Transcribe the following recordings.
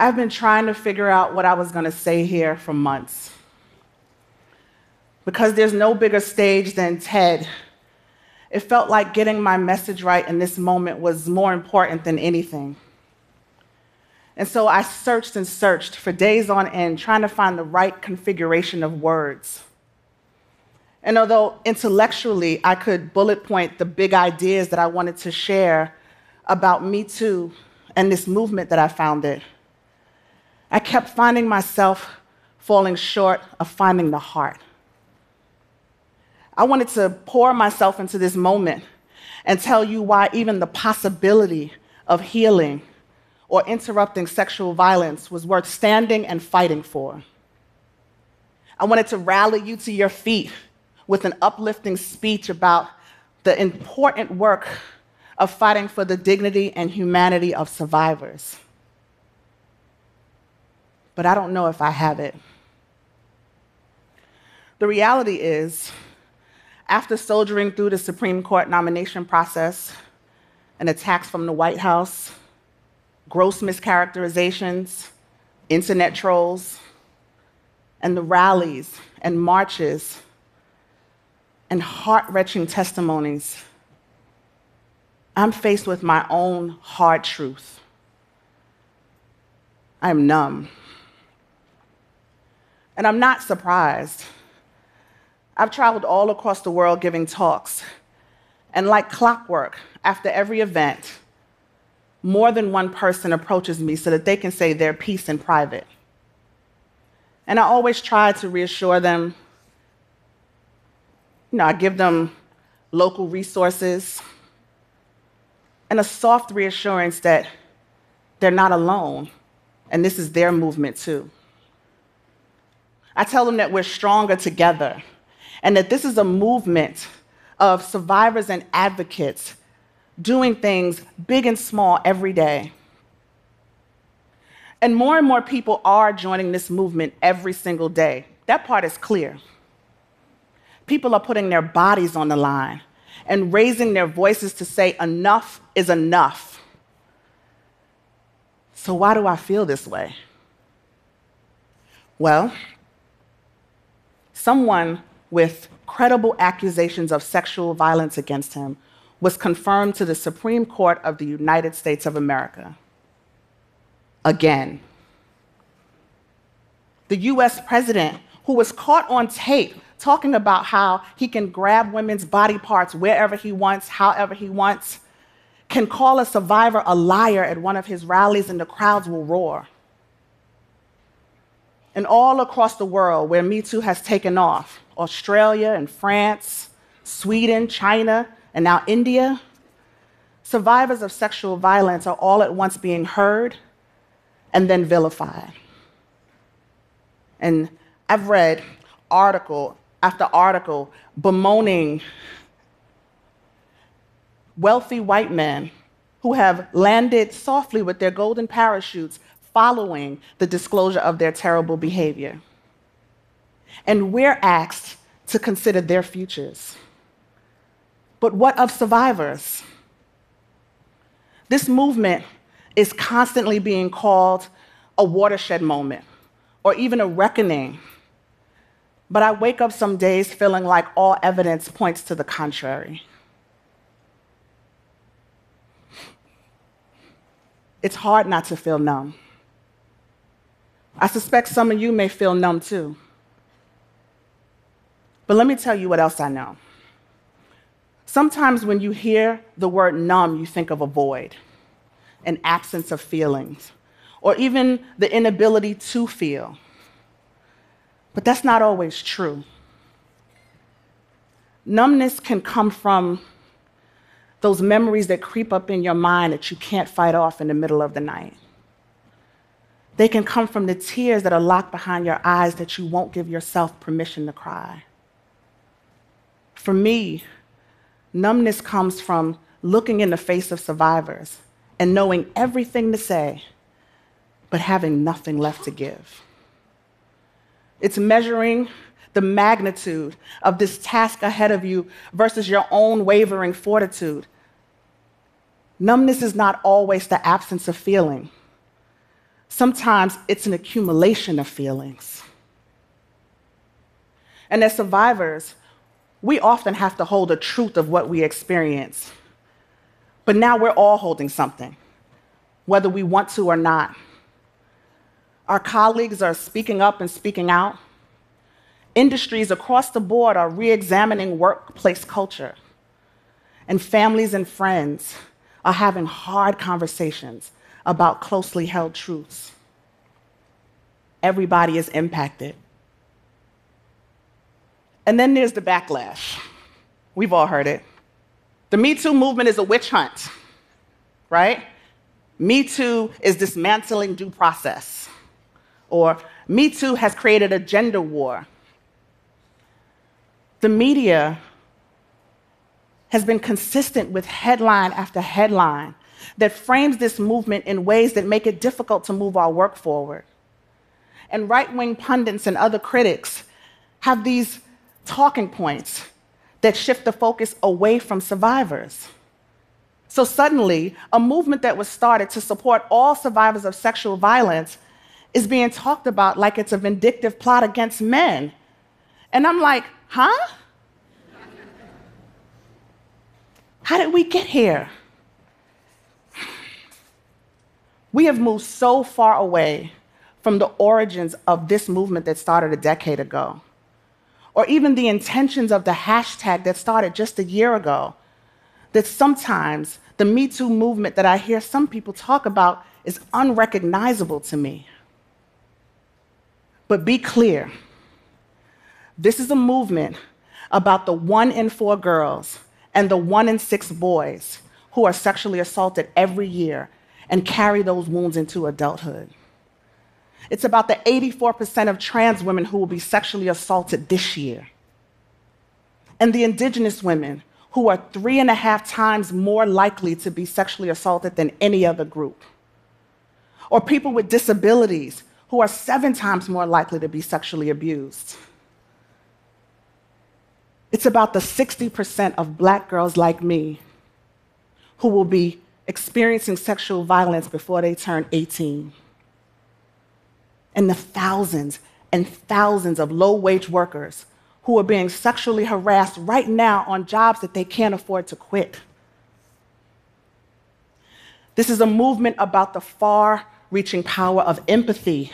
I've been trying to figure out what I was going to say here for months. Because there's no bigger stage than TED, it felt like getting my message right in this moment was more important than anything. And so I searched and searched for days on end, trying to find the right configuration of words. And although intellectually I could bullet point the big ideas that I wanted to share about Me Too and this movement that I founded, I kept finding myself falling short of finding the heart. I wanted to pour myself into this moment and tell you why even the possibility of healing or interrupting sexual violence was worth standing and fighting for. I wanted to rally you to your feet with an uplifting speech about the important work of fighting for the dignity and humanity of survivors. But I don't know if I have it. The reality is, after soldiering through the Supreme Court nomination process and attacks from the White House, gross mischaracterizations, internet trolls, and the rallies and marches and heart wrenching testimonies, I'm faced with my own hard truth. I'm numb. And I'm not surprised. I've traveled all across the world giving talks. And like clockwork, after every event, more than one person approaches me so that they can say their piece in private. And I always try to reassure them. You know, I give them local resources and a soft reassurance that they're not alone and this is their movement too. I tell them that we're stronger together and that this is a movement of survivors and advocates doing things big and small every day. And more and more people are joining this movement every single day. That part is clear. People are putting their bodies on the line and raising their voices to say, enough is enough. So, why do I feel this way? Well, someone with credible accusations of sexual violence against him was confirmed to the Supreme Court of the United States of America. Again. The US president, who was caught on tape talking about how he can grab women's body parts wherever he wants, however he wants, can call a survivor a liar at one of his rallies and the crowds will roar. And all across the world where Me Too has taken off, Australia and France, Sweden, China, and now India, survivors of sexual violence are all at once being heard and then vilified. And I've read article after article bemoaning wealthy white men who have landed softly with their golden parachutes following the disclosure of their terrible behavior. And we're asked to consider their futures. But what of survivors? This movement is constantly being called a watershed moment or even a reckoning. But I wake up some days feeling like all evidence points to the contrary. It's hard not to feel numb. I suspect some of you may feel numb too. But let me tell you what else I know. Sometimes when you hear the word numb, you think of a void, an absence of feelings, or even the inability to feel. But that's not always true. Numbness can come from those memories that creep up in your mind that you can't fight off in the middle of the night. They can come from the tears that are locked behind your eyes that you won't give yourself permission to cry. For me, Numbness comes from looking in the face of survivors and knowing everything to say, but having nothing left to give. It's measuring the magnitude of this task ahead of you versus your own wavering fortitude. Numbness is not always the absence of feeling. Sometimes it's an accumulation of feelings. And as survivors, we often have to hold the truth of what we experience. But now we're all holding something, whether we want to or not. Our colleagues are speaking up and speaking out. Industries across the board are re examining workplace culture. And families and friends are having hard conversations about closely held truths. Everybody is impacted. And then there's the backlash. We've all heard it. The Me Too movement is a witch hunt, right? Me Too is dismantling due process. Or Me Too has created a gender war. The media has been consistent with headline after headline that frames this movement in ways that make it difficult to move our work forward. And right wing pundits and other critics have these talking points that shift the focus away from survivors. So suddenly, a movement that was started to support all survivors of sexual violence is being talked about like it's a vindictive plot against men. And I'm like, huh? How did we get here? We have moved so far away from the origins of this movement that started a decade ago, or even the intentions of the hashtag that started just a year ago, that sometimes the Me Too movement that I hear some people talk about is unrecognizable to me. But be clear this is a movement about the one in four girls and the one in six boys who are sexually assaulted every year and carry those wounds into adulthood. It's about the 84% of trans women who will be sexually assaulted this year. And the indigenous women who are three and a half times more likely to be sexually assaulted than any other group. Or people with disabilities who are seven times more likely to be sexually abused. It's about the 60% of black girls like me who will be experiencing sexual violence before they turn 18. And the thousands and thousands of low wage workers who are being sexually harassed right now on jobs that they can't afford to quit. This is a movement about the far reaching power of empathy.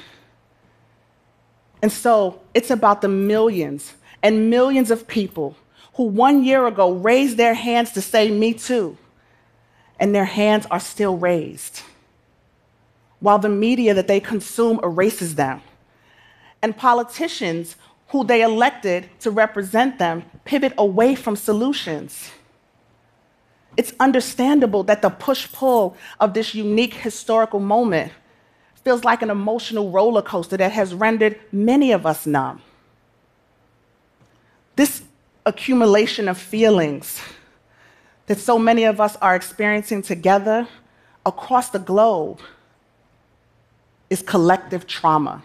And so it's about the millions and millions of people who one year ago raised their hands to say, Me too and their hands are still raised, while the media that they consume erases them. And politicians who they elected to represent them pivot away from solutions. It's understandable that the push pull of this unique historical moment feels like an emotional roller coaster that has rendered many of us numb. This accumulation of feelings that so many of us are experiencing together across the globe is collective trauma.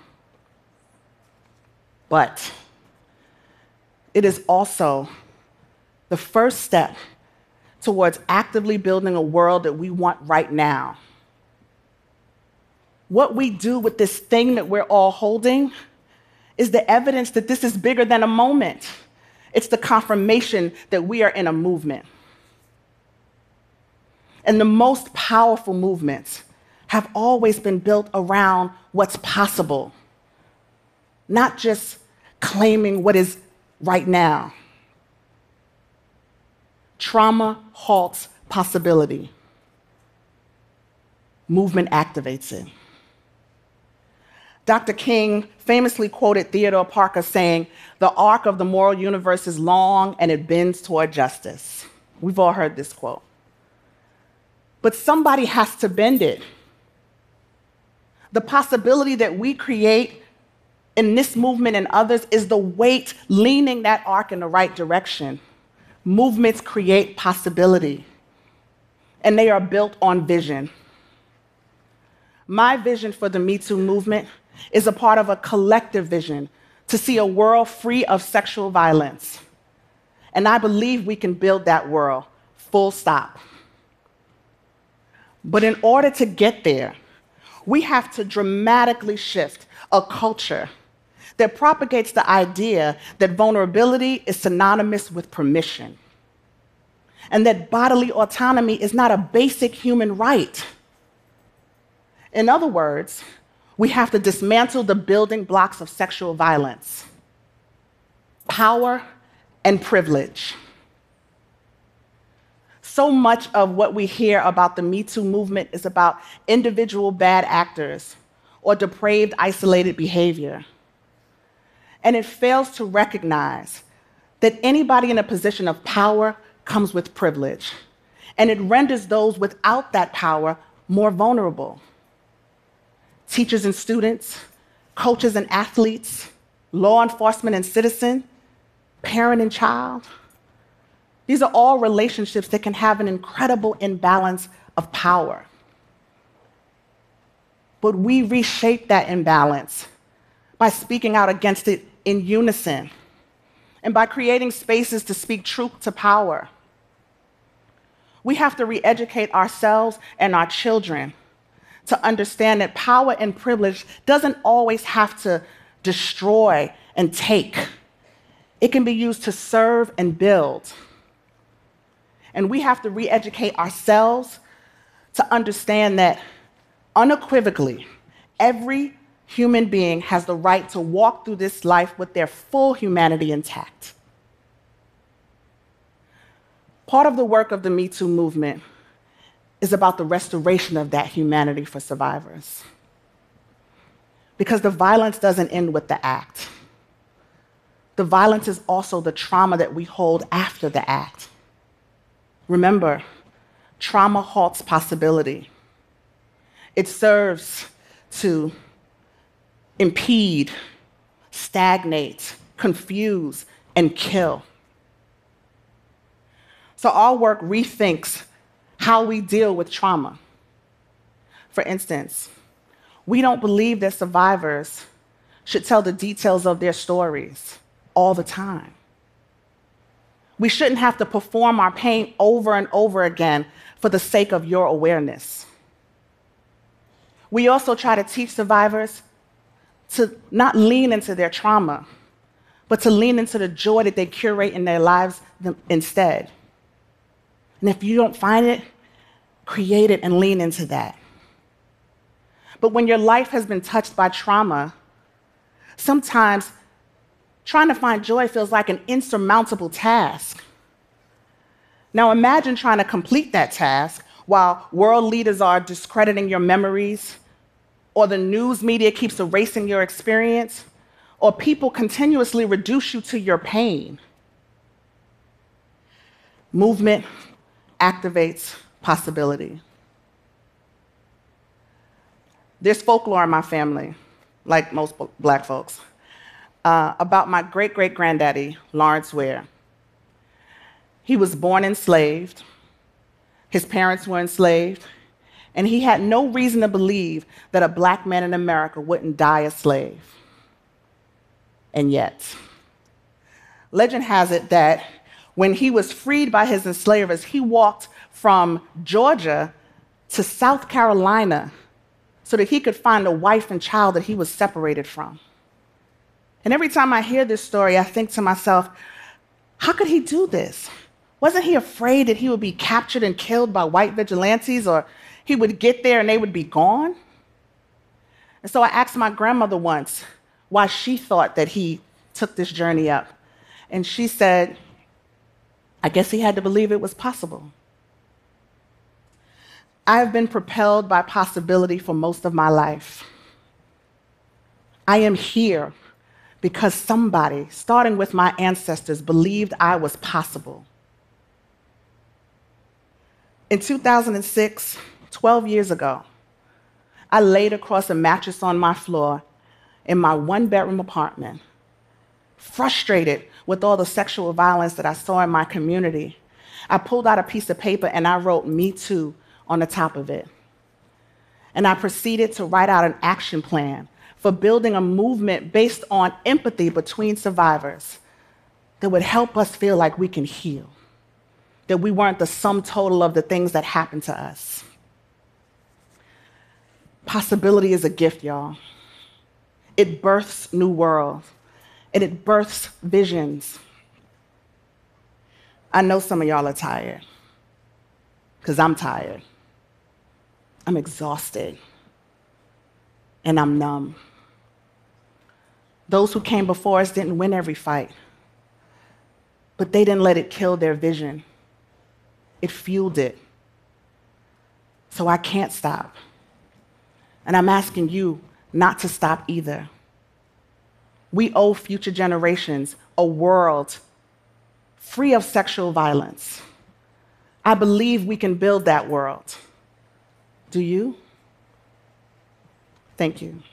But it is also the first step towards actively building a world that we want right now. What we do with this thing that we're all holding is the evidence that this is bigger than a moment. It's the confirmation that we are in a movement. And the most powerful movements have always been built around what's possible, not just claiming what is right now. Trauma halts possibility, movement activates it. Dr. King famously quoted Theodore Parker saying, The arc of the moral universe is long and it bends toward justice. We've all heard this quote but somebody has to bend it. The possibility that we create in this movement and others is the weight leaning that arc in the right direction. Movements create possibility, and they are built on vision. My vision for the Me Too movement is a part of a collective vision to see a world free of sexual violence. And I believe we can build that world, full stop. But in order to get there, we have to dramatically shift a culture that propagates the idea that vulnerability is synonymous with permission and that bodily autonomy is not a basic human right. In other words, we have to dismantle the building blocks of sexual violence power and privilege. So much of what we hear about the Me Too movement is about individual bad actors or depraved, isolated behavior. And it fails to recognize that anybody in a position of power comes with privilege, and it renders those without that power more vulnerable. Teachers and students, coaches and athletes, law enforcement and citizen, parent and child. These are all relationships that can have an incredible imbalance of power. But we reshape that imbalance by speaking out against it in unison and by creating spaces to speak truth to power. We have to re educate ourselves and our children to understand that power and privilege doesn't always have to destroy and take, it can be used to serve and build. And we have to re educate ourselves to understand that unequivocally, every human being has the right to walk through this life with their full humanity intact. Part of the work of the Me Too movement is about the restoration of that humanity for survivors. Because the violence doesn't end with the act. The violence is also the trauma that we hold after the act. Remember, trauma halts possibility. It serves to impede, stagnate, confuse, and kill. So our work rethinks how we deal with trauma. For instance, we don't believe that survivors should tell the details of their stories all the time. We shouldn't have to perform our pain over and over again for the sake of your awareness. We also try to teach survivors to not lean into their trauma, but to lean into the joy that they curate in their lives instead. And if you don't find it, create it and lean into that. But when your life has been touched by trauma, sometimes trying to find joy feels like an insurmountable task. Now imagine trying to complete that task while world leaders are discrediting your memories, or the news media keeps erasing your experience, or people continuously reduce you to your pain. Movement activates possibility. There's folklore in my family, like most black folks, uh, about my great great granddaddy, Lawrence Ware. He was born enslaved, his parents were enslaved, and he had no reason to believe that a black man in America wouldn't die a slave. And yet, legend has it that when he was freed by his enslavers, he walked from Georgia to South Carolina so that he could find a wife and child that he was separated from. And every time I hear this story, I think to myself, how could he do this? Wasn't he afraid that he would be captured and killed by white vigilantes or he would get there and they would be gone? And so I asked my grandmother once why she thought that he took this journey up. And she said, I guess he had to believe it was possible. I have been propelled by possibility for most of my life. I am here because somebody, starting with my ancestors, believed I was possible. In 2006, 12 years ago, I laid across a mattress on my floor in my one bedroom apartment, frustrated with all the sexual violence that I saw in my community. I pulled out a piece of paper and I wrote, Me Too, on the top of it. And I proceeded to write out an action plan for building a movement based on empathy between survivors that would help us feel like we can heal, that we weren't the sum total of the things that happened to us. Possibility is a gift, y'all. It births new worlds and it births visions. I know some of y'all are tired because I'm tired. I'm exhausted and I'm numb. Those who came before us didn't win every fight, but they didn't let it kill their vision. It fueled it. So I can't stop. And I'm asking you not to stop either. We owe future generations a world free of sexual violence. I believe we can build that world. Do you? Thank you.